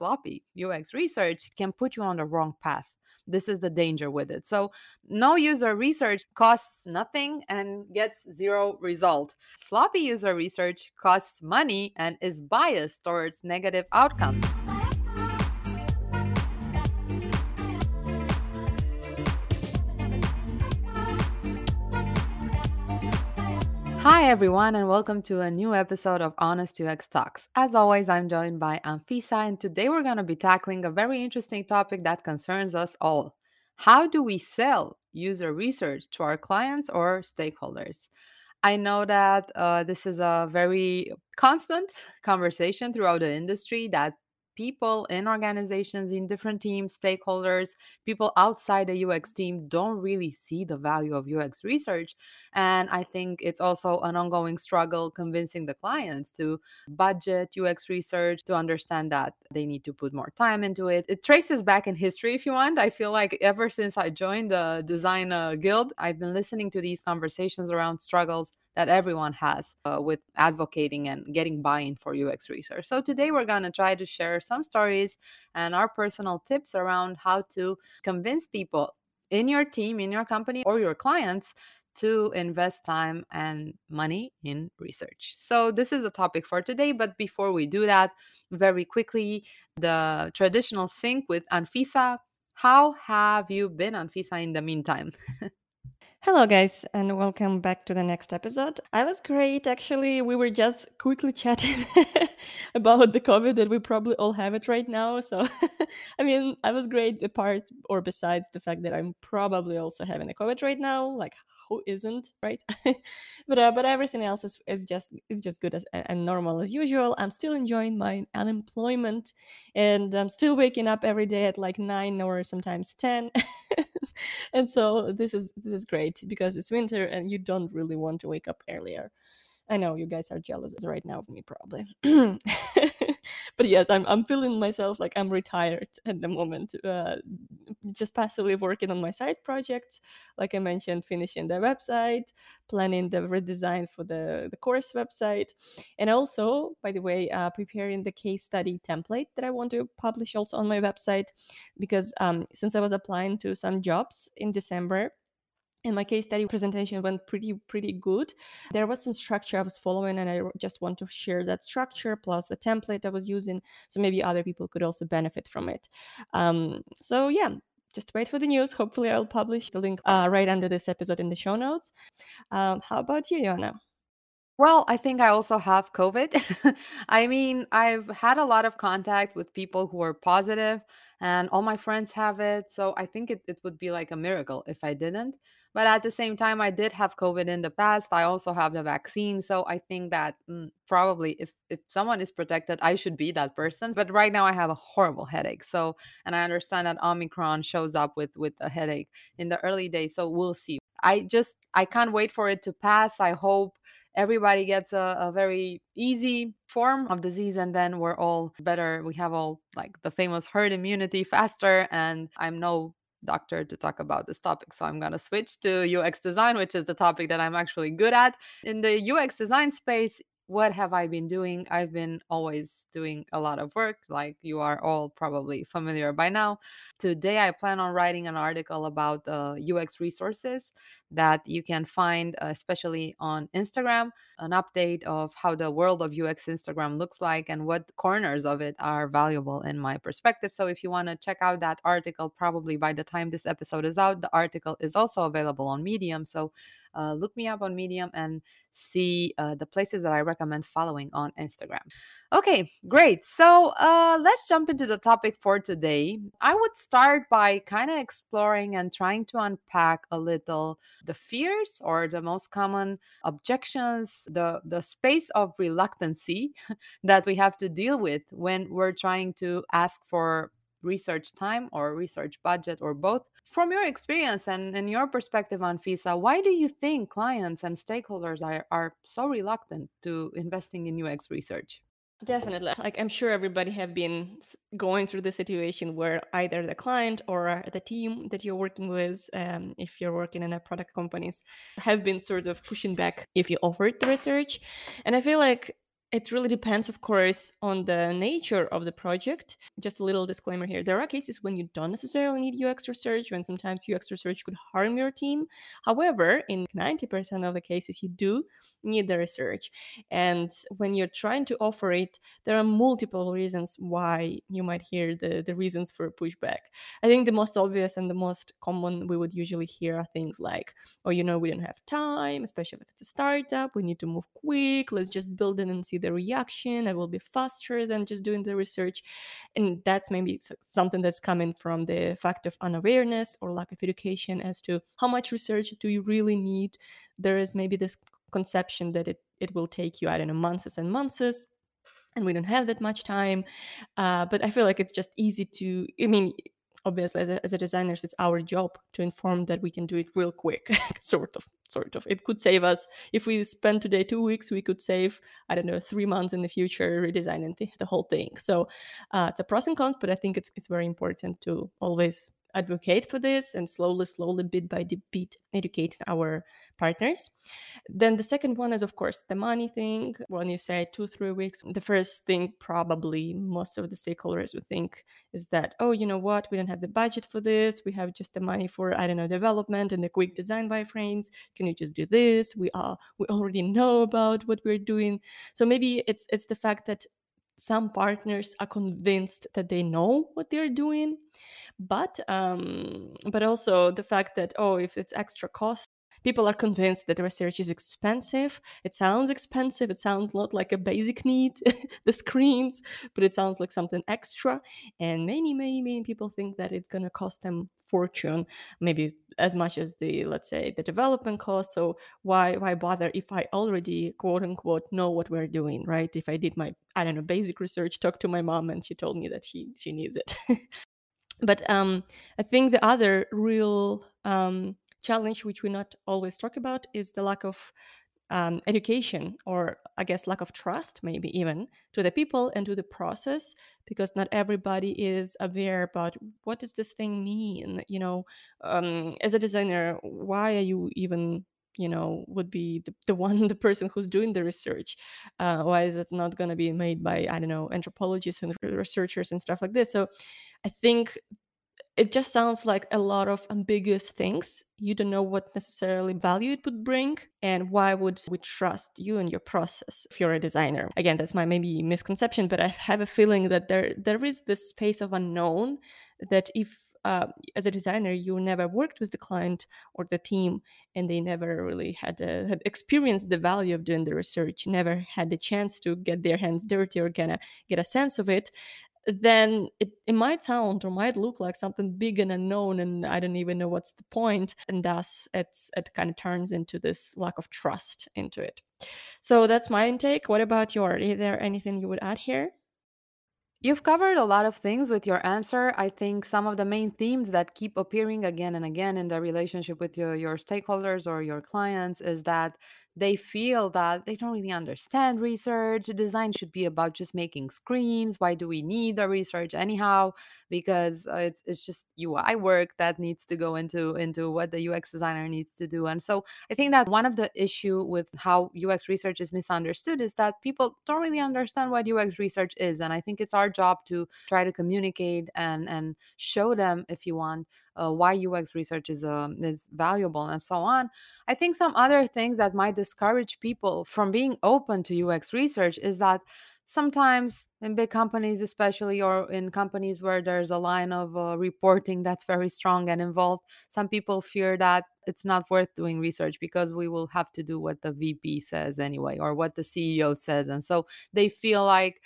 sloppy UX research can put you on the wrong path. This is the danger with it. So, no user research costs nothing and gets zero result. Sloppy user research costs money and is biased towards negative outcomes. Hi, everyone, and welcome to a new episode of Honest UX Talks. As always, I'm joined by Anfisa, and today we're going to be tackling a very interesting topic that concerns us all. How do we sell user research to our clients or stakeholders? I know that uh, this is a very constant conversation throughout the industry that people in organizations, in different teams, stakeholders, people outside the UX team don't really see the value of UX research. And I think it's also an ongoing struggle convincing the clients to budget UX research, to understand that they need to put more time into it. It traces back in history, if you want. I feel like ever since I joined the Design uh, Guild, I've been listening to these conversations around struggles that everyone has uh, with advocating and getting buy in for UX research. So, today we're going to try to share some stories and our personal tips around how to convince people in your team, in your company, or your clients to invest time and money in research. So, this is the topic for today. But before we do that, very quickly, the traditional sync with Anfisa. How have you been, Anfisa, in the meantime? Hello, guys, and welcome back to the next episode. I was great, actually. We were just quickly chatting about the COVID that we probably all have it right now. So, I mean, I was great apart or besides the fact that I'm probably also having a COVID right now. Like, who isn't right? But uh, but everything else is, is just is just good as and normal as usual. I'm still enjoying my unemployment and i'm still waking up every day at like 9 or sometimes 10 and so this is this is great because it's winter and you don't really want to wake up earlier. I know you guys are jealous right now of me, probably. but yes, I'm I'm feeling myself like I'm retired at the moment. Uh, just passively working on my side projects, like I mentioned, finishing the website, planning the redesign for the the course website, and also, by the way, uh, preparing the case study template that I want to publish also on my website, because um, since I was applying to some jobs in December and my case study presentation went pretty pretty good there was some structure i was following and i just want to share that structure plus the template i was using so maybe other people could also benefit from it um, so yeah just wait for the news hopefully i'll publish the link uh, right under this episode in the show notes um, how about you Joanna? Well, I think I also have COVID. I mean, I've had a lot of contact with people who are positive, and all my friends have it. So I think it, it would be like a miracle if I didn't. But at the same time, I did have COVID in the past. I also have the vaccine. So I think that mm, probably if, if someone is protected, I should be that person. But right now, I have a horrible headache. So, and I understand that Omicron shows up with, with a headache in the early days. So we'll see. I just, I can't wait for it to pass. I hope everybody gets a, a, very easy form of disease and then we're all better we have all like the famous herd immunity faster and i'm no doctor to talk about this topic. So I'm going to switch to UX design, which is the topic that I'm actually good at. In the UX design space, what have I been doing? I've been always doing a lot of work, like you are all probably familiar by now. Today, I plan on writing an article about uh, UX resources that you can find, uh, especially on Instagram, an update of how the world of UX Instagram looks like and what corners of it are valuable in my perspective. So, if you want to check out that article, probably by the time this episode is out, the article is also available on Medium. So, uh, look me up on Medium and see uh, the places that I recommend following on Instagram. Okay, great. So uh, let's jump into the topic for today. I would start by kind of exploring and trying to unpack a little the fears or the most common objections, the, the space of reluctancy that we have to deal with when we're trying to ask for research time or research budget or both. From your experience and, and your perspective Anfisa, why do you think clients and stakeholders are, are so reluctant to investing in UX research? Definitely. Like I'm sure everybody have been going through the situation where either the client or the team that you're working with, um, if you're working in a product companies, have been sort of pushing back if you offered the research. And I feel like it really depends, of course, on the nature of the project. Just a little disclaimer here. There are cases when you don't necessarily need UX research, when sometimes UX research could harm your team. However, in 90% of the cases, you do need the research. And when you're trying to offer it, there are multiple reasons why you might hear the, the reasons for pushback. I think the most obvious and the most common we would usually hear are things like, oh, you know, we don't have time, especially if it's a startup, we need to move quick, let's just build it and see the reaction it will be faster than just doing the research. And that's maybe something that's coming from the fact of unawareness or lack of education as to how much research do you really need. There is maybe this conception that it, it will take you i don't know months and months and we don't have that much time. Uh, but i feel like it's just easy to i mean obviously as a, as a designers it's our job to inform that we can do it real quick sort of sort of it could save us. If we spend today two weeks we could save i don't know three months in the future redesigning the, the whole thing. So uh, it's a pros and cons but i think it's, it's very important to always advocate for this and slowly, slowly, bit by bit, educate our partners. Then the second one is, of course, the money thing. When you say two, three weeks, the first thing probably most of the stakeholders would think is that, oh, you know what, we don't have the budget for this. We have just the money for, I don't know, development and the quick design wireframes. Can you just do this? We are, we already know about what we're doing. So maybe it's it's the fact that some partners are convinced that they know what they're doing but um, but also the fact that oh if it's extra cost people are convinced that research is expensive. It sounds expensive. It sounds not like a basic need the screens but it sounds like something extra. And many many many people think that it's going to cost them fortune maybe as much as the let's say the development cost so why why bother if i already quote unquote know what we're doing right? If i did my i don't know basic research talk to my mom and she told me that she she needs it. But um i think the other real um challenge which we not always talk about is the lack of um, education or i guess lack of trust maybe even to the people and to the process because not everybody is aware about what does this thing mean you know um, as a designer why are you even you know would be the, the one the person who's doing the research? Uh, why is it not going to be made by i don't know anthropologists and researchers and stuff like this? So i think it just sounds like a lot of ambiguous things. You don't know what necessarily value it would bring, and why would we trust you and your process if you're a designer? Again, that's my maybe misconception, but I have a feeling that there there is this space of unknown that if uh, as a designer you never worked with the client or the team and they never really had, a, had experienced the value of doing the research never had the chance to get their hands dirty or get a, get a sense of it then it, it might sound or might look like something big and unknown and i don't even know what's the point and thus it's it kind of turns into this lack of trust into it. So that's my intake. What about your is there anything you would add here? You've covered a lot of things with your answer. I think some of the main themes that keep appearing again and again in the relationship with your, your stakeholders or your clients is that they feel that they don't really understand research. Design should be about just making screens. Why do we need the research anyhow? Because uh, it's it's just UI work that needs to go into into what the UX designer needs to do. And so I think that one of the issue with how UX research is misunderstood is that people don't really understand what UX research is. And I think it's our job to try to communicate and and show them if you want uh, why UX research is um, is valuable and so on. I think some other things that might discourage people from being open to UX research is that sometimes in big companies especially or in companies where there's a line of uh, reporting that's very strong and involved some people fear that it's not worth doing research because we will have to do what the vp says anyway or what the ceo says and so they feel like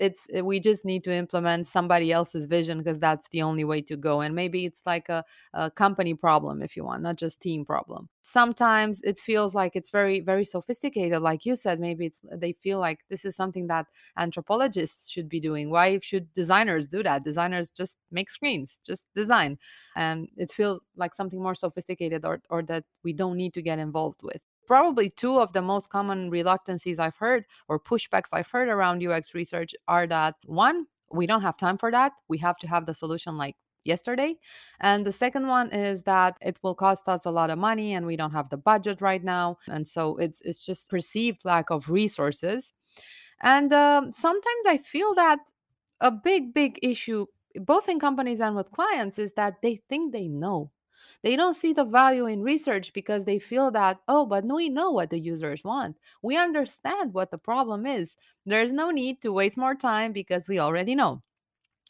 it's eh, we just need to implement somebody else's vision because that's the only way to go and maybe it's like a, a, company problem if you want not just team problem. Sometimes it feels like it's very very sophisticated like you said maybe it's they feel like this is something that anthropologists should be doing. Why should designers do that? Designers just make screens just design and it feels like something more sophisticated or, or that we don't need to get involved with probably two of the most common reluctancies I've heard or pushbacks I've heard around UX research are that one, we don't have time for that. We have to have the solution like yesterday. And the second one is that it will cost us a lot of money and we don't have the budget right now. And so it's it's just perceived lack of resources And um, sometimes I feel that a big, big issue, both in companies and with clients, is that they think they know. They don't see the value in research because they feel that, oh, but we know what the users want. We understand what the problem is. There's no need to waste more time because we already know.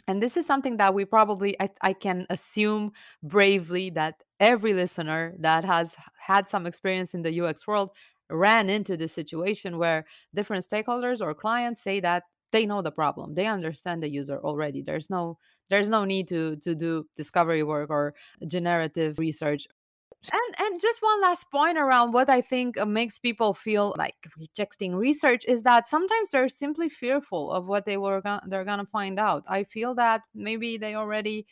And this is something that we probably, I, I can assume bravely that every listener that has had some experience in the UX world ran into this situation where different stakeholders or clients say that they know the problem they understand the user already there's no there's no need to to do discovery work or generative research and and just one last point around what I think uh, makes people feel like rejecting research is that sometimes they're simply fearful of what they were go- they're gonna find out. I feel that maybe they already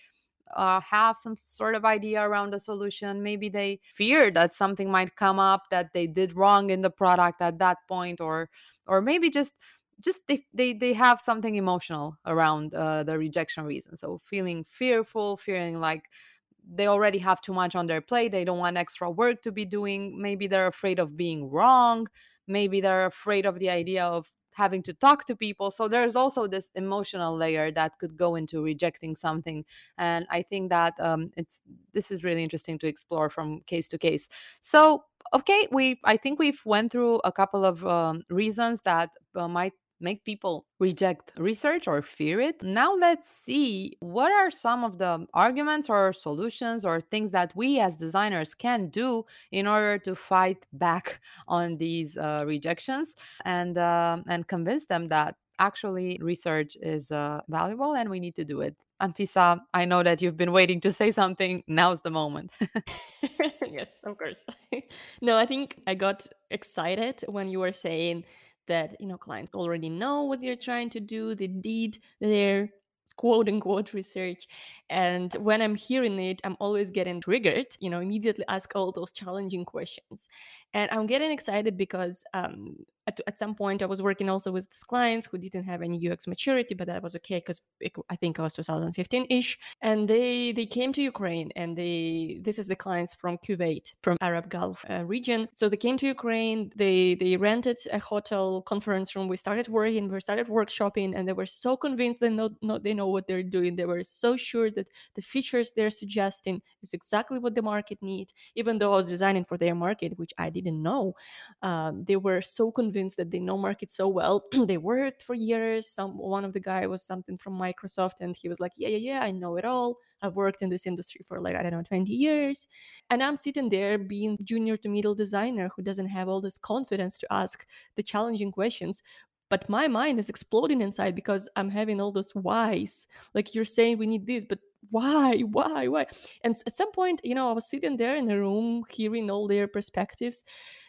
uh, have some sort of idea around a solution. Maybe they fear that something might come up that they did wrong in the product at that point, or or maybe just just they they, they have something emotional around uh, the rejection reason. So feeling fearful, feeling like they already have too much on their plate. They don't want extra work to be doing. Maybe they're afraid of being wrong. Maybe they're afraid of the idea of having to talk to people. So there's also this emotional layer that could go into rejecting something. And I think that um, it's this is really interesting to explore from case to case. So okay, we I think we've went through a couple of um, reasons that uh, might make people reject research or fear it. Now let's see what are some of the arguments or solutions or things that we as designers can do in order to fight back on these uh, rejections and uh, and convince them that actually research is uh, valuable and we need to do it. Anfisa, I know that you've been waiting to say something. Now's the moment. yes, of course. no, I think I got excited when you were saying that you know clients already know what they're trying to do they did their quote unquote research and when i'm hearing it i'm always getting triggered you know immediately ask all those challenging questions. And i'm getting excited because um, at, at some point i was working also with these clients who didn't have any ux maturity but that was okay because i think it was 2015ish and they they came to ukraine and they this is the clients from kuwait from arab gulf uh, region. So they came to ukraine they they rented a hotel conference room. We started working we started workshopping and they were so convinced they know, know they know what they're doing. They were so sure that the features they're suggesting is exactly what the market needs even though i was designing for their market which i didn't know um, they were so convinced that they know market so well. They worked for years. Some one of the guy was something from microsoft and he was like yeah yeah yeah i know it all. I've worked in this industry for like i don't know 20 years. And i'm sitting there being junior to middle designer who doesn't have all this confidence to ask the challenging questions but my mind is exploding inside because i'm having all those whys. Like you're saying we need this but why why why? And at some point you know i was sitting there in the room hearing all their perspectives.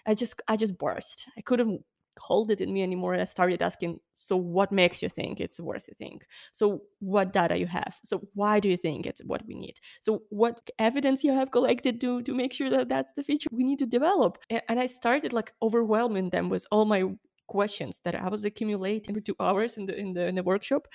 I just i just burst. I couldn't hold it in me anymore and i started asking so what makes you think it's worth a thing? So what data you have? So why do you think it's what we need? So what evidence you have collected to to make sure that that's the feature we need to develop? And i started like overwhelming them with all my questions that I was accumulating for two hours in the in the in the workshop.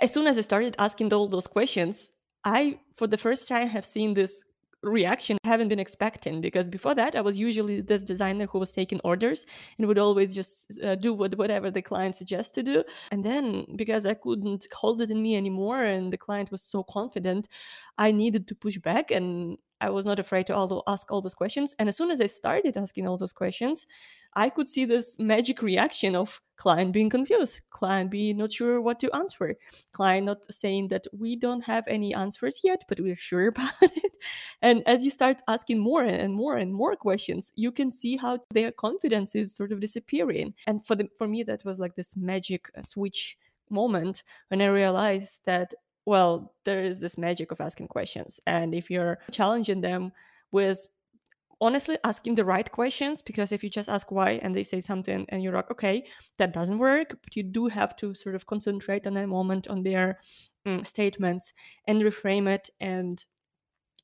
As soon as I started asking all those questions, I for the first time have seen this reaction I haven't been expecting because before that I was usually this designer who was taking orders and would always just uh, do what, whatever the client suggests to do. And then because I couldn't hold it in me anymore and the client was so confident I needed to push back and I was not afraid to ask all those questions. And as soon as I started asking all those questions, I could see this magic reaction of client being confused, client being not sure what to answer, client not saying that we don't have any answers yet, but we're sure about it. And as you start asking more and more and more questions, you can see how their confidence is sort of disappearing. And for the, for me, that was like this magic uh, switch moment when I realized that well, there is this magic of asking questions. And if you're challenging them with honestly asking the right questions, because if you just ask why and they say something and you're like, okay, that doesn't work, but you do have to sort of concentrate on a moment on their um, statements and reframe it and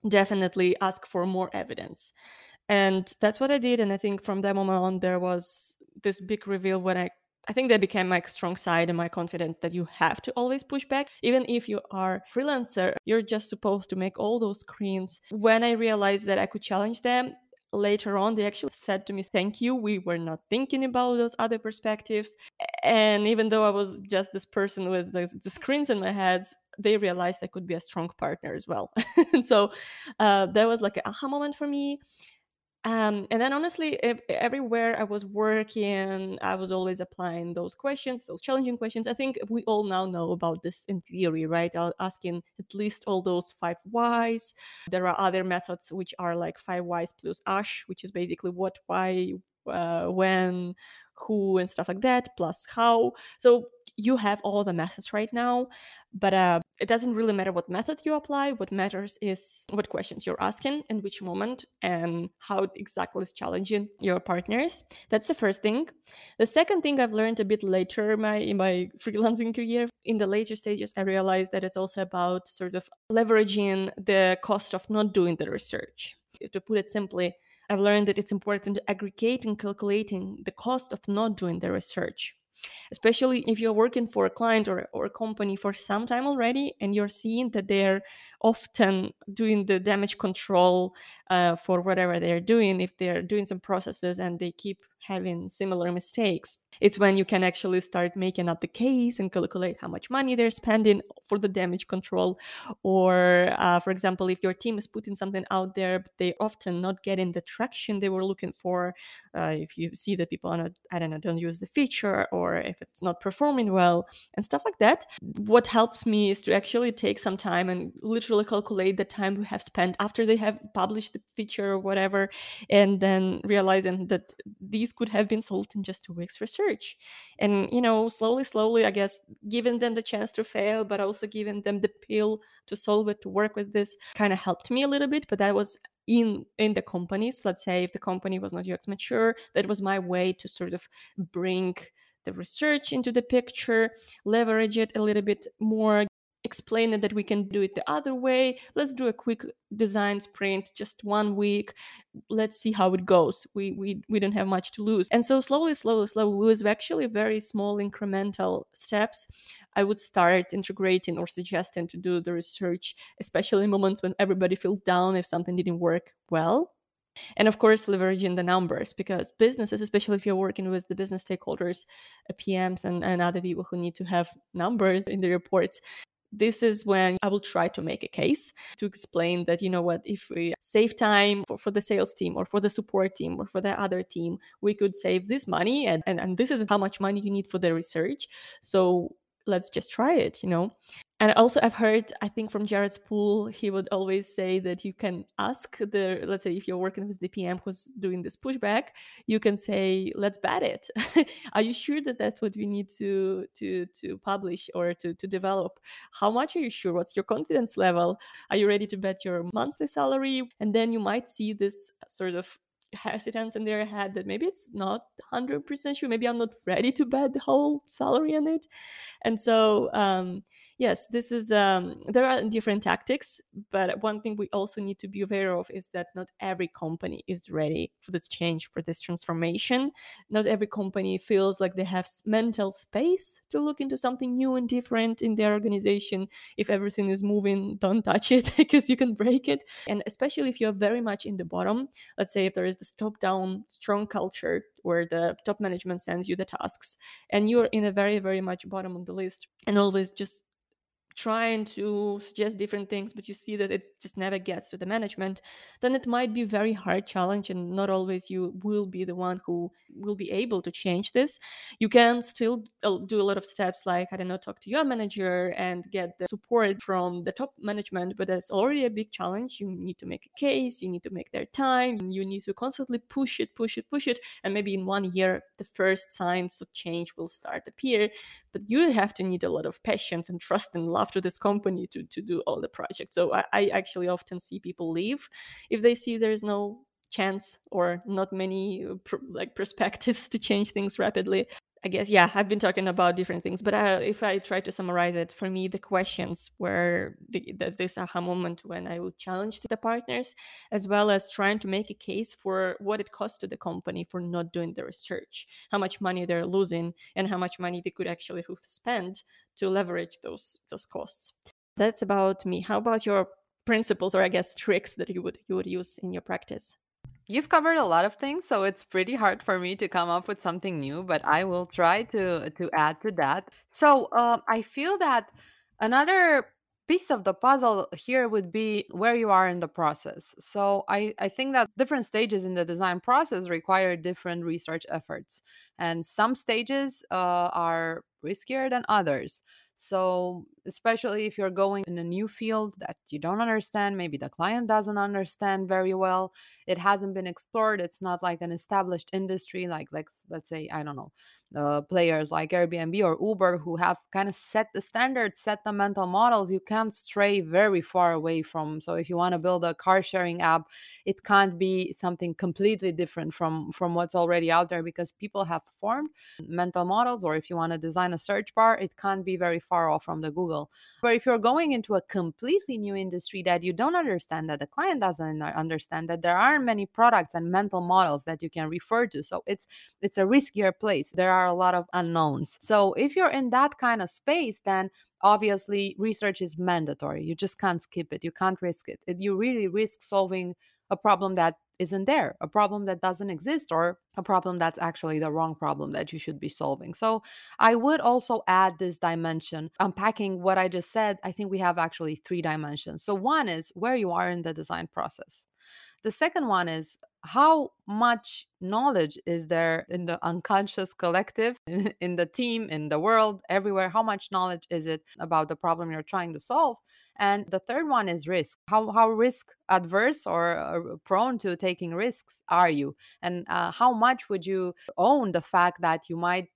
definitely ask for more evidence. And that's what I did. And I think from that moment on, there was this big reveal when I I think that became my strong side and my confidence that you have to always push back. Even if you are freelancer, you're just supposed to make all those screens. When I realized that I could challenge them, later on they actually said to me thank you we were not thinking about those other perspectives and even though i was just this person with the, the screens in my head they realized i could be a strong partner as well and so uh, that was like an aha moment for me um, and then honestly, if everywhere I was working, I was always applying those questions, those challenging questions. I think we all now know about this in theory, right? Asking at least all those five whys. There are other methods which are like five whys plus ash, which is basically what, why, uh, when, who, and stuff like that, plus how. So you have all the methods right now, but uh, it doesn't really matter what method you apply. What matters is what questions you're asking in which moment and how exactly is challenging your partners. That's the first thing. The second thing I've learned a bit later in my, in my freelancing career, in the later stages, I realized that it's also about sort of leveraging the cost of not doing the research. To put it simply, I've learned that it's important to aggregate and calculating the cost of not doing the research especially if you're working for a client or, or a company for some time already and you're seeing that they're often doing the damage control uh, for whatever they're doing if they're doing some processes and they keep having similar mistakes. It's when you can actually start making up the case and calculate how much money they're spending for the damage control. Or, uh, for example, if your team is putting something out there, but they often not getting the traction they were looking for. Uh, if you see that people are not, I don't know, don't use the feature, or if it's not performing well, and stuff like that. What helps me is to actually take some time and literally calculate the time we have spent after they have published the feature or whatever, and then realizing that these could have been solved in just two weeks research. And you know slowly slowly i guess giving them the chance to fail but also giving them the pill to solve it to work with this kind of helped me a little bit but that was in in the companies. Let's say if the company was not ux mature that was my way to sort of bring the research into the picture leverage it a little bit more explain it that we can do it the other way. Let's do a quick design sprint just one week. Let's see how it goes. We we, we don't have much to lose. And so slowly slowly slowly with actually very small incremental steps i would start integrating or suggesting to do the research especially in moments when everybody feels down if something didn't work well. And of course leveraging the numbers because businesses especially if you're working with the business stakeholders uh, pms and, and other people who need to have numbers in the reports this is when I will try to make a case to explain that, you know what, if we save time for, for the sales team or for the support team or for the other team, we could save this money and, and, and this is how much money you need for the research. So let's just try it, you know? And also i've heard i think from jared spool he would always say that you can ask the let's say if you're working with the pm who's doing this pushback you can say let's bet it. Are you sure that that's what we need to to to publish or to to develop? How much are you sure? What's your confidence level? Are you ready to bet your monthly salary? And then you might see this sort of hesitance in their head that maybe it's not 100% sure. Maybe i'm not ready to bet the whole salary on it. And so um, yes this is um, there are different tactics but one thing we also need to be aware of is that not every company is ready for this change for this transformation. Not every company feels like they have mental space to look into something new and different in their organization. If everything is moving don't touch it because you can break it. And especially if you're very much in the bottom let's say if there is this top down strong culture where the top management sends you the tasks and you're in a very very much bottom of the list and always just trying to suggest different things but you see that it just never gets to the management then it might be a very hard challenge and not always you will be the one who will be able to change this. You can still uh, do a lot of steps like i don't know talk to your manager and get the support from the top management but that's already a big challenge. You need to make a case you need to make their time you need to constantly push it push it push it and maybe in one year the first signs of change will start appear. But you have to need a lot of patience and trust and love to this company to to do all the projects. So I, I actually often see people leave if they see there's no chance or not many uh, like perspectives to change things rapidly. I guess yeah, I've been talking about different things, but uh, if I try to summarize it, for me the questions were the, the, this aha moment when I would challenge the partners, as well as trying to make a case for what it costs to the company for not doing the research, how much money they're losing, and how much money they could actually spend to leverage those those costs. That's about me. How about your principles or I guess tricks that you would you would use in your practice? You've covered a lot of things, so it's pretty hard for me to come up with something new, but I will try to to add to that. So, uh, I feel that another piece of the puzzle here would be where you are in the process. So, I I think that different stages in the design process require different research efforts, and some stages uh, are riskier than others. So, especially if you're going in a new field that you don't understand, maybe the client doesn't understand very well it hasn't been explored it's not like an established industry like like let's say i don't know uh, players like airbnb or uber who have kind of set the standards set the mental models you can't stray very far away from so if you want to build a car sharing app it can't be something completely different from from what's already out there because people have formed mental models or if you want to design a search bar it can't be very far off from the google. But if you're going into a completely new industry that you don't understand that the client doesn't understand that there aren't many products and mental models that you can refer to so it's it's a riskier place. There are a lot of unknowns. So if you're in that kind of space then obviously research is mandatory. You just can't skip it. You can't risk it, it you really risk solving a problem that isn't there, a problem that doesn't exist, or a problem that's actually the wrong problem that you should be solving. So, I would also add this dimension. Unpacking what I just said, I think we have actually three dimensions. So, one is where you are in the design process. The second one is how much knowledge is there in the unconscious collective, in the team, in the world, everywhere? How much knowledge is it about the problem you're trying to solve? And the third one is risk. How, how risk adverse or prone to taking risks are you? And uh, how much would you own the fact that you might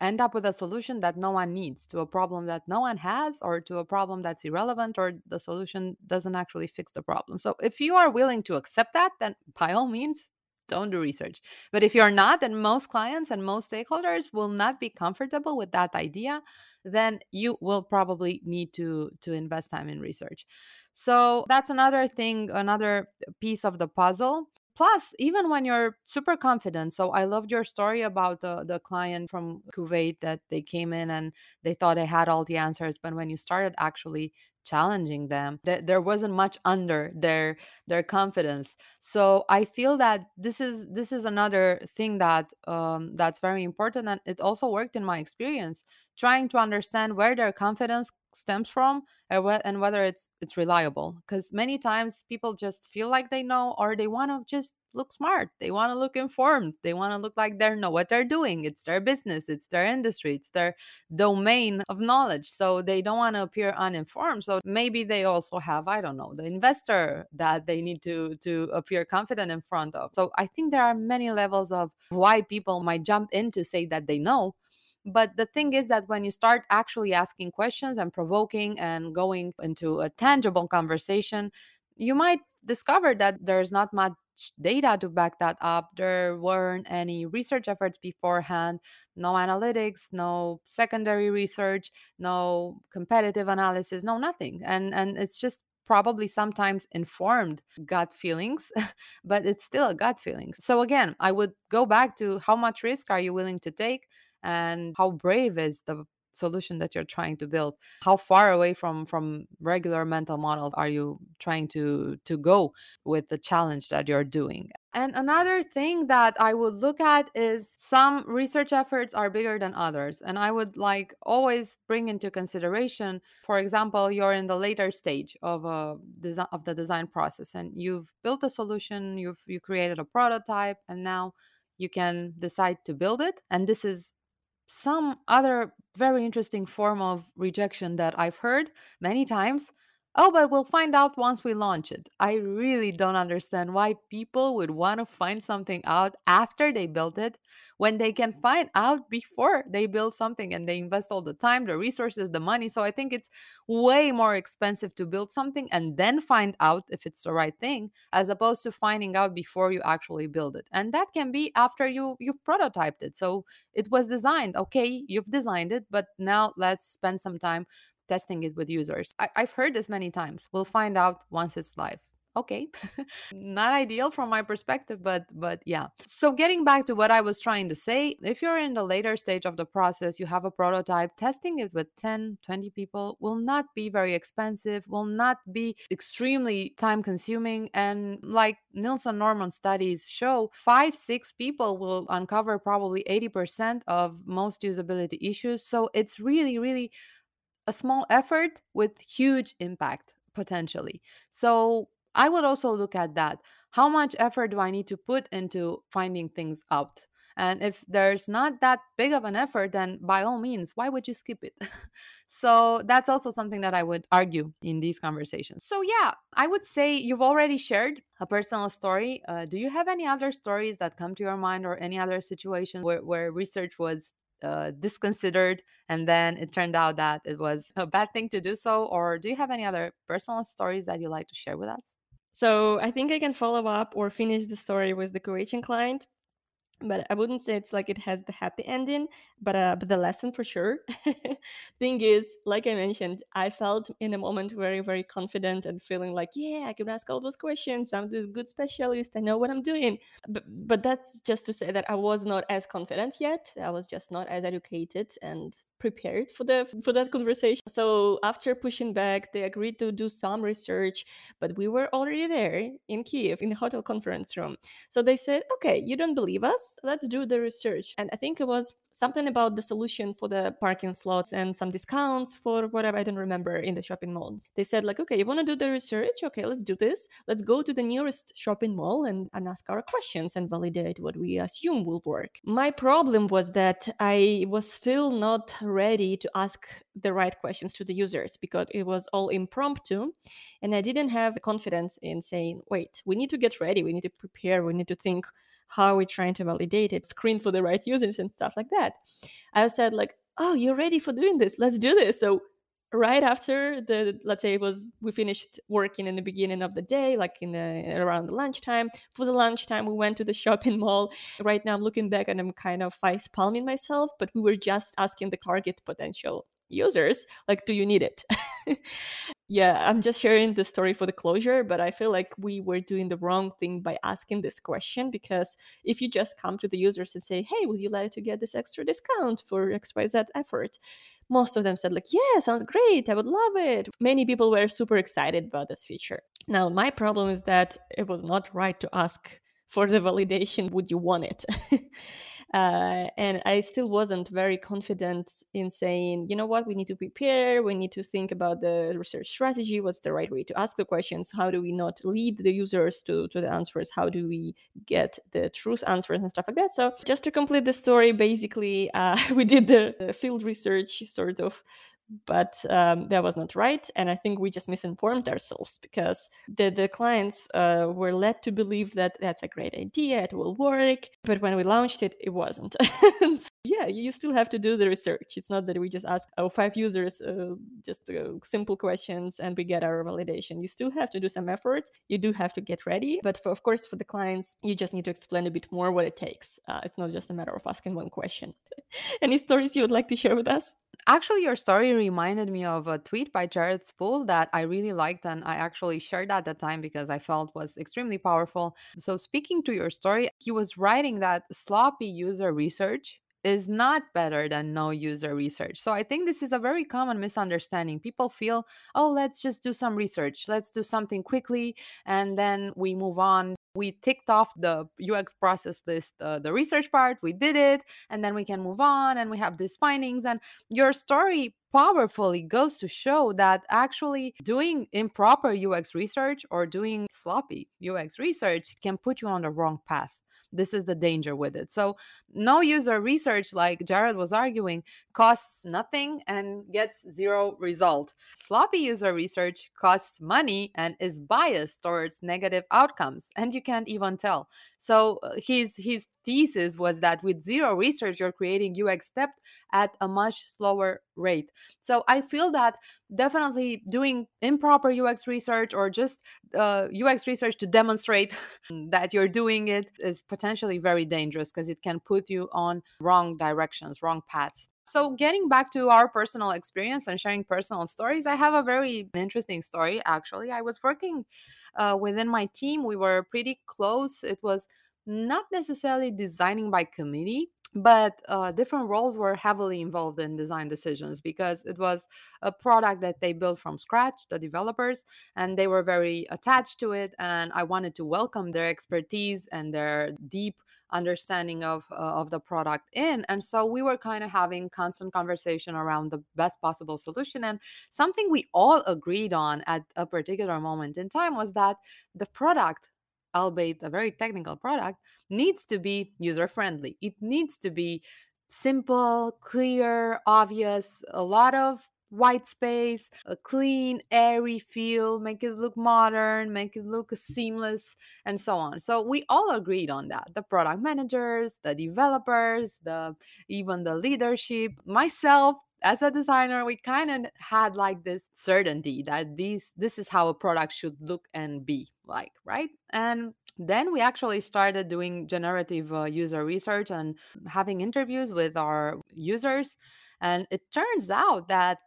end up with a solution that no one needs to a problem that no one has or to a problem that's irrelevant or the solution doesn't actually fix the problem. So if you are willing to accept that, then by all means, don't do research. But if you're not, and most clients and most stakeholders will not be comfortable with that idea, then you will probably need to to invest time in research. So that's another thing, another piece of the puzzle plus even when you're super confident so i loved your story about the the client from kuwait that they came in and they thought they had all the answers but when you started actually challenging them th- there wasn't much under their their confidence. So i feel that this is this is another thing that um, that's very important and it also worked in my experience trying to understand where their confidence stems from and, wh- and whether it's it's reliable because many times people just feel like they know or they want to just look smart they want to look informed they want to look like they know what they're doing it's their business it's their industry it's their domain of knowledge so they don't want to appear uninformed so maybe they also have i don't know the investor that they need to to appear confident in front of. So i think there are many levels of why people might jump in to say that they know but the thing is that when you start actually asking questions and provoking and going into a tangible conversation, you might discover that there's not much data to back that up. There weren't any research efforts beforehand, no analytics, no secondary research, no competitive analysis, no nothing. And and it's just probably sometimes informed gut feelings, but it's still a gut feeling. So again, I would go back to how much risk are you willing to take? And how brave is the solution that you're trying to build? How far away from from regular mental models are you trying to to go with the challenge that you're doing? And another thing that i would look at is some research efforts are bigger than others and i would like always bring into consideration for example you're in the later stage of uh, a design of the design process and you've built a solution you've you created a prototype and now you can decide to build it and this is some other very interesting form of rejection that I've heard many times. Oh, but we'll find out once we launch it. I really don't understand why people would want to find something out after they built it when they can find out before they build something and they invest all the time, the resources, the money. So I think it's way more expensive to build something and then find out if it's the right thing as opposed to finding out before you actually build it. And that can be after you you've prototyped it. So it was designed. Okay, you've designed it, but now let's spend some time testing it with users. I, have heard this many times. We'll find out once it's live. okay not ideal from my perspective but but yeah so getting back to what i was trying to say if you're in the later stage of the process you have a prototype testing it with 10 20 people will not be very expensive will not be extremely time consuming and like nielsen norman studies show five six people will uncover probably 80% of most usability issues so it's really really a small effort with huge impact potentially so I would also look at that. How much effort do I need to put into finding things out? And if there's not that big of an effort, then by all means, why would you skip it? so that's also something that I would argue in these conversations. So, yeah, I would say you've already shared a personal story. Uh, do you have any other stories that come to your mind or any other situation where, where research was uh, disconsidered and then it turned out that it was a bad thing to do so? Or do you have any other personal stories that you like to share with us? So I think I can follow up or finish the story with the Croatian client but I wouldn't say it's like it has the happy ending, but uh, but the lesson for sure. Thing is, like I mentioned, I felt in a moment very very confident and feeling like, yeah, I can ask all those questions. I'm this good specialist. I know what I'm doing. But but that's just to say that I was not as confident yet. I was just not as educated and prepared for the for that conversation. So after pushing back, they agreed to do some research, but we were already there in Kiev in the hotel conference room. So they said, "Okay, you don't believe us? Let's do the research." And I think it was something about the solution for the parking slots and some discounts for whatever I don't remember in the shopping malls. They said like, "Okay, you want to do the research? Okay, let's do this. Let's go to the nearest shopping mall and, and ask our questions and validate what we assume will work." My problem was that I was still not ready to ask the right questions to the users because it was all impromptu and i didn't have the confidence in saying wait we need to get ready. We need to prepare. We need to think how we're we trying to validate it screen for the right users and stuff like that. I said like oh you're ready for doing this. Let's do this. So right after the let's say it was we finished working in the beginning of the day like in the around the lunchtime for the lunchtime we went to the shopping mall. Right now i'm looking back and i'm kind of face palming myself but we were just asking the target potential users like do you need it? Yeah i'm just sharing the story for the closure but i feel like we were doing the wrong thing by asking this question because if you just come to the users and say hey would you like to get this extra discount for xyz effort most of them said like yeah sounds great i would love it. Many people were super excited about this feature. Now my problem is that it was not right to ask for the validation would you want it uh, and i still wasn't very confident in saying you know what? We need to prepare. We need to think about the research strategy. What's the right way to ask the questions? How do we not lead the users to, to the answers? How do we get the truth answers and stuff like that? So just to complete the story basically uh, we did the field research sort of but um, that was not right and i think we just misinformed ourselves because the, the clients uh, were led to believe that that's a great idea it will work but when we launched it it wasn't. Yeah you still have to do the research. It's not that we just ask our five users uh, just uh, simple questions and we get our validation. You still have to do some effort. You do have to get ready but for, of course for the clients you just need to explain a bit more what it takes. Uh, it's not just a matter of asking one question. Any stories you would like to share with us Actually, your story reminded me of a tweet by Jared Spool that I really liked, and I actually shared at the time because I felt was extremely powerful. So, speaking to your story, he was writing that sloppy user research is not better than no user research. So I think this is a very common misunderstanding. People feel, oh, let's just do some research, let's do something quickly, and then we move on. We ticked off the UX process list, uh, the research part, we did it, and then we can move on and we have these findings. And your story powerfully goes to show that actually doing improper UX research or doing sloppy UX research can put you on the wrong path. This is the danger with it. So, no user research, like Jared was arguing, costs nothing and gets zero result. Sloppy user research costs money and is biased towards negative outcomes, and you can't even tell. So, uh, he's his his thesis was that with zero research, you're creating UX debt at a much slower rate. So I feel that definitely doing improper UX research or just uh, UX research to demonstrate that you're doing it is potentially very dangerous because it can put you on wrong directions, wrong paths. So, getting back to our personal experience and sharing personal stories, I have a very interesting story actually. I was working uh, within my team, we were pretty close. It was not necessarily designing by committee, but uh, different roles were heavily involved in design decisions because it was a product that they built from scratch, the developers, and they were very attached to it. And I wanted to welcome their expertise and their deep understanding of uh, of the product in and so we were kind of having constant conversation around the best possible solution and something we all agreed on at a particular moment in time was that the product albeit a very technical product needs to be user friendly it needs to be simple clear obvious a lot of white space, a clean, airy feel, make it look modern, make it look seamless, and so on. So we all agreed on that. The product managers, the developers, the even the leadership, myself as a designer we kind of had like this certainty that these this is how a product should look and be like right and then we actually started doing generative uh, user research and having interviews with our users and it turns out that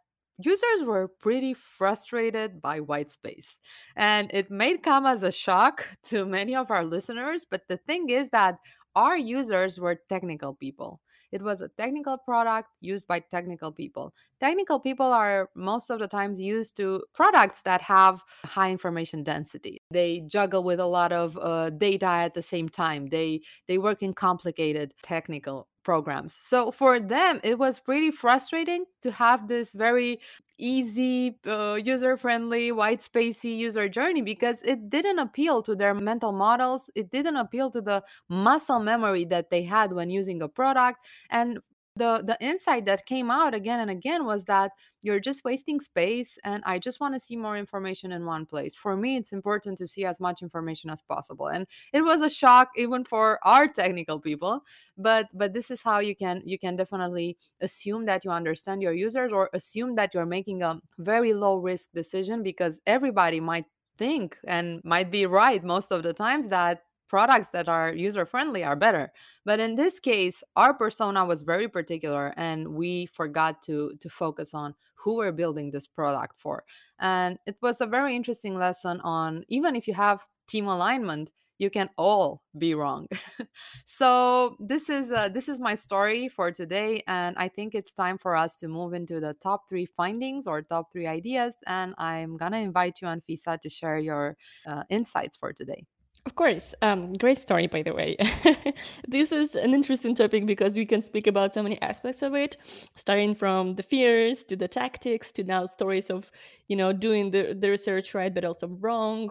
users were pretty frustrated by white space. And it may come as a shock to many of our listeners, but the thing is that our users were technical people. It was a technical product used by technical people. Technical people are most of the times used to products that have high information density. They juggle with a lot of uh, data at the same time. They they work in complicated technical programs. So for them, it was pretty frustrating to have this very easy, uh, user friendly, white spacey user journey because it didn't appeal to their mental models. It didn't appeal to the muscle memory that they had when using a product. And the the insight that came out again and again was that you're just wasting space and i just want to see more information in one place. For me it's important to see as much information as possible and it was a shock even for our technical people but but this is how you can you can definitely assume that you understand your users or assume that you're making a very low risk decision because everybody might think and might be right most of the times that products that are user friendly are better. But in this case our persona was very particular and we forgot to to focus on who we're building this product for. And it was a very interesting lesson on even if you have team alignment you can all be wrong. So this is uh, this is my story for today and i think it's time for us to move into the top three findings or top three ideas and i'm gonna invite you anfisa to share your uh, insights for today of course. Um, great story, by the way. this is an interesting topic because we can speak about so many aspects of it, starting from the fears to the tactics to now stories of, you know, doing the, the research right, but also wrong.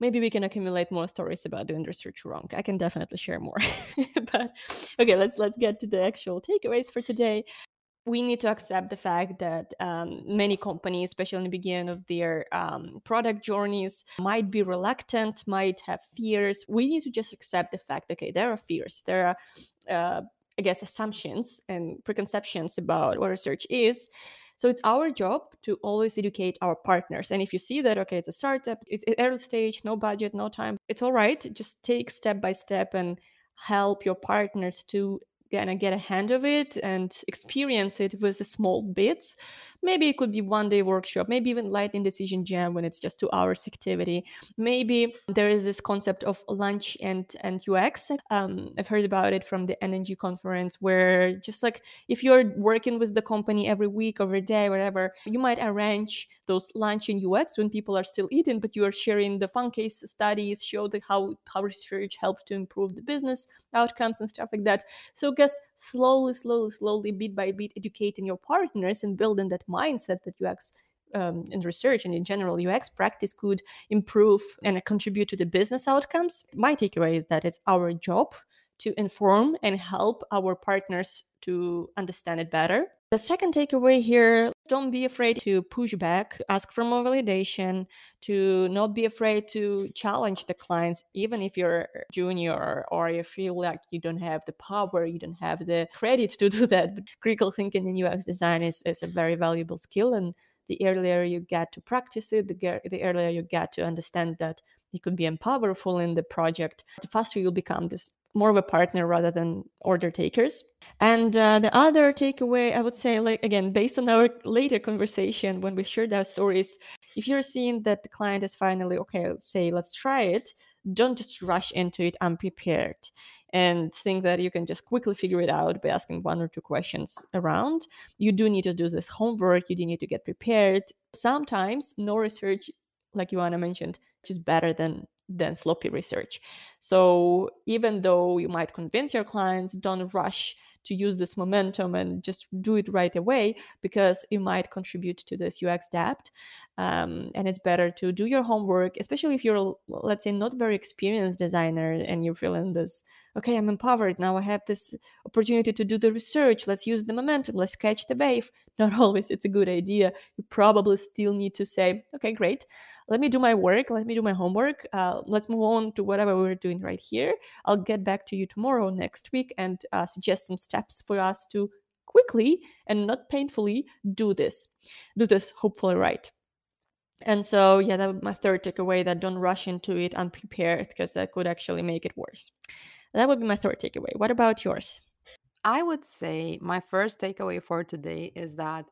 Maybe we can accumulate more stories about doing research wrong. I can definitely share more. but okay, let's let's get to the actual takeaways for today we need to accept the fact that um, many companies, especially in the beginning of their um, product journeys, might be reluctant, might have fears. We need to just accept the fact, okay, there are fears, there are, uh, I guess, assumptions and preconceptions about what research is. So it's our job to always educate our partners. And if you see that, okay, it's a startup, it's early stage, no budget, no time, it's all right. Just take step by step and help your partners to kind of get a hand of it and experience it with the small bits. Maybe it could be one day workshop, maybe even Lightning Decision Jam when it's just two hours activity. Maybe there is this concept of lunch and and UX. Um, I've heard about it from the NNG conference where just like if you're working with the company every week, every day, whatever, you might arrange those lunch and UX when people are still eating, but you are sharing the fun case studies, show the how how research helped to improve the business outcomes and stuff like that. So guess slowly, slowly, slowly, bit by bit, educating your partners and building that mindset that UX um, in research and in general UX practice could improve and contribute to the business outcomes. My takeaway is that it's our job to inform and help our partners to understand it better. The second takeaway here don't be afraid to push back, ask for more validation, to not be afraid to challenge the clients, even if you're junior or you feel like you don't have the power, you don't have the credit to do that. But critical thinking in UX design is, is a very valuable skill. And the earlier you get to practice it, the, the earlier you get to understand that you could be powerful in the project, the faster you'll become this more of a partner rather than order takers. And uh, the other takeaway, I would say, like again, based on our later conversation when we shared our stories, if you're seeing that the client is finally okay, say let's try it, don't just rush into it unprepared and think that you can just quickly figure it out by asking one or two questions around. You do need to do this homework. You do need to get prepared. Sometimes no research, like Ioana mentioned, is better than than sloppy research. So even though you might convince your clients, don't rush to use this momentum and just do it right away because it might contribute to this UX debt. Um, and it's better to do your homework, especially if you're, let's say, not very experienced designer and you're feeling this, okay, I'm empowered. Now I have this opportunity to do the research. Let's use the momentum. Let's catch the wave. Not always it's a good idea. You probably still need to say, okay, great. Let me do my work. Let me do my homework. Uh, let's move on to whatever we're doing right here. I'll get back to you tomorrow, next week, and uh, suggest some steps for us to quickly and not painfully do this. Do this hopefully right. And so, yeah, that be my third takeaway that don't rush into it unprepared because that could actually make it worse. That would be my third takeaway. What about yours? I would say my first takeaway for today is that,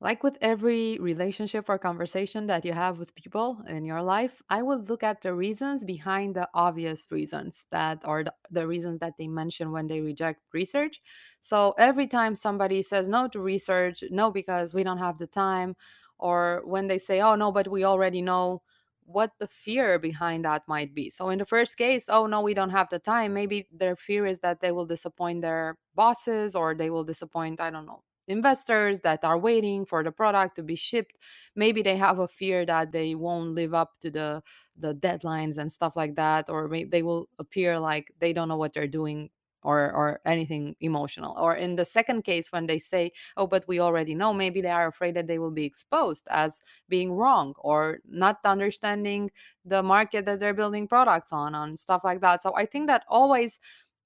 like with every relationship or conversation that you have with people in your life, I would look at the reasons behind the obvious reasons that are the, reasons that they mention when they reject research. So every time somebody says no to research, no, because we don't have the time, or when they say, oh, no, but we already know what the fear behind that might be. So, in the first case, oh, no, we don't have the time. Maybe their fear is that they will disappoint their bosses or they will disappoint, I don't know, investors that are waiting for the product to be shipped maybe they have a fear that they won't live up to the the deadlines and stuff like that or maybe they will appear like they don't know what they're doing or or anything emotional or in the second case when they say oh but we already know maybe they are afraid that they will be exposed as being wrong or not understanding the market that they're building products on and stuff like that so i think that always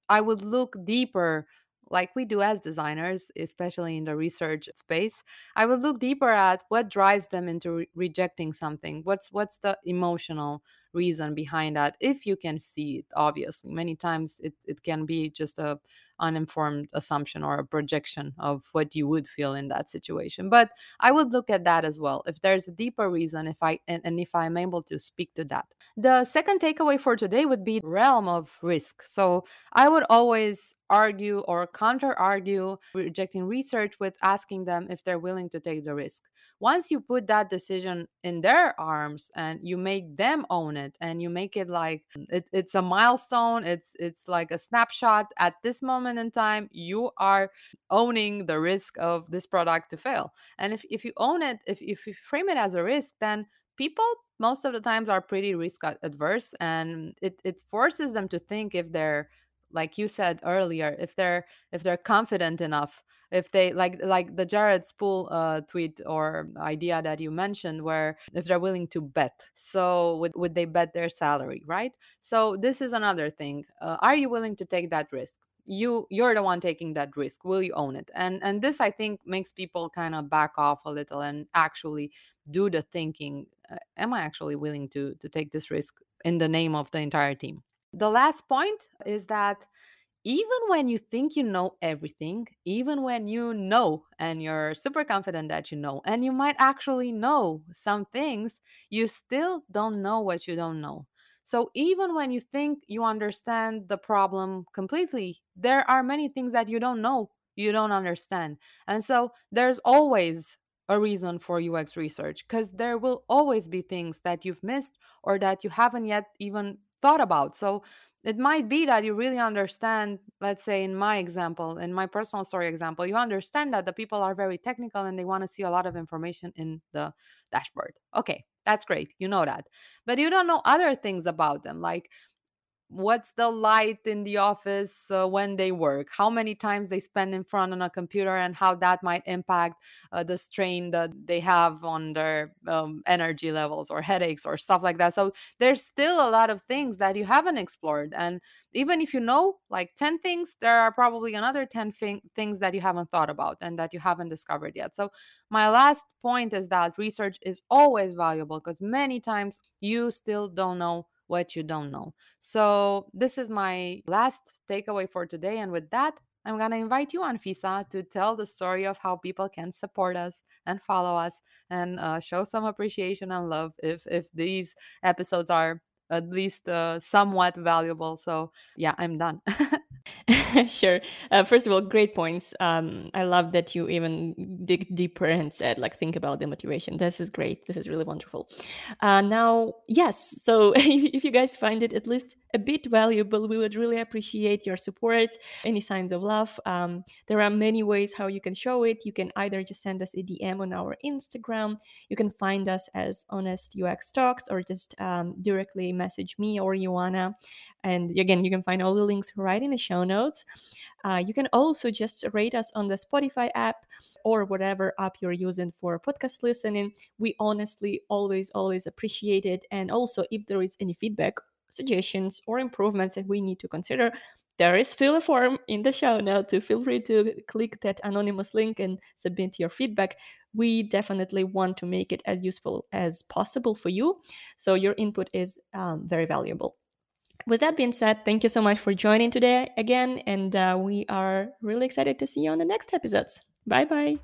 i would look deeper like we do as designers, especially in the research space, I would look deeper at what drives them into re- rejecting something. What's what's the emotional reason behind that? If you can see it, obviously, many times it, it can be just a uninformed assumption or a projection of what you would feel in that situation. But I would look at that as well. If there's a deeper reason, if I and, and if I'm able to speak to that. The second takeaway for today would be realm of risk. So I would always argue or counter argue rejecting research with asking them if they're willing to take the risk. Once you put that decision in their arms and you make them own it and you make it like it, it's a milestone, it's it's like a snapshot at this moment in time, you are owning the risk of this product to fail. And if, if you own it, if, if you frame it as a risk, then people most of the times are pretty risk adverse and it, it forces them to think if they're like you said earlier if they're if they're confident enough if they like like the jared spool uh, tweet or idea that you mentioned where if they're willing to bet so would, would they bet their salary right? So this is another thing uh, are you willing to take that risk? You you're the one taking that risk will you own it? And and this i think makes people kind of back off a little and actually do the thinking uh, am i actually willing to to take this risk in the name of the entire team the last point is that even when you think you know everything, even when you know and you're super confident that you know, and you might actually know some things, you still don't know what you don't know. So even when you think you understand the problem completely, there are many things that you don't know, you don't understand. And so there's always a reason for UX research because there will always be things that you've missed or that you haven't yet even thought about. So it might be that you really understand, let's say in my example, in my personal story example, you understand that the people are very technical and they want to see a lot of information in the dashboard. Okay, that's great. You know that. But you don't know other things about them, like what's the light in the office uh, when they work? How many times they spend in front on a computer and how that might impact uh, the strain that they have on their um, energy levels or headaches or stuff like that. So there's still a lot of things that you haven't explored and even if you know like 10 things there are probably another 10 thing- things that you haven't thought about and that you haven't discovered yet. So my last point is that research is always valuable because many times you still don't know what you don't know. So, this is my last takeaway for today. And with that, I'm going to invite you, Anfisa, to tell the story of how people can support us and follow us and uh, show some appreciation and love if, if these episodes are at least uh, somewhat valuable. So, yeah, I'm done. sure. Uh, first of all, great points. Um, I love that you even dig deeper and said, like, think about the motivation. This is great. This is really wonderful. Uh, now, yes. So if you guys find it at least a bit valuable, we would really appreciate your support, any signs of love. Um, there are many ways how you can show it. You can either just send us a DM on our Instagram. You can find us as Honest UX Talks or just um, directly message me or Ioana. And again, you can find all the links right in the show notes. Uh, you can also just rate us on the Spotify app or whatever app you're using for podcast listening. We honestly always, always appreciate it. And also, if there is any feedback, suggestions, or improvements that we need to consider, there is still a form in the show notes. So feel free to click that anonymous link and submit your feedback. We definitely want to make it as useful as possible for you. So your input is um, very valuable. With that being said, thank you so much for joining today again. And uh, we are really excited to see you on the next episodes. Bye bye.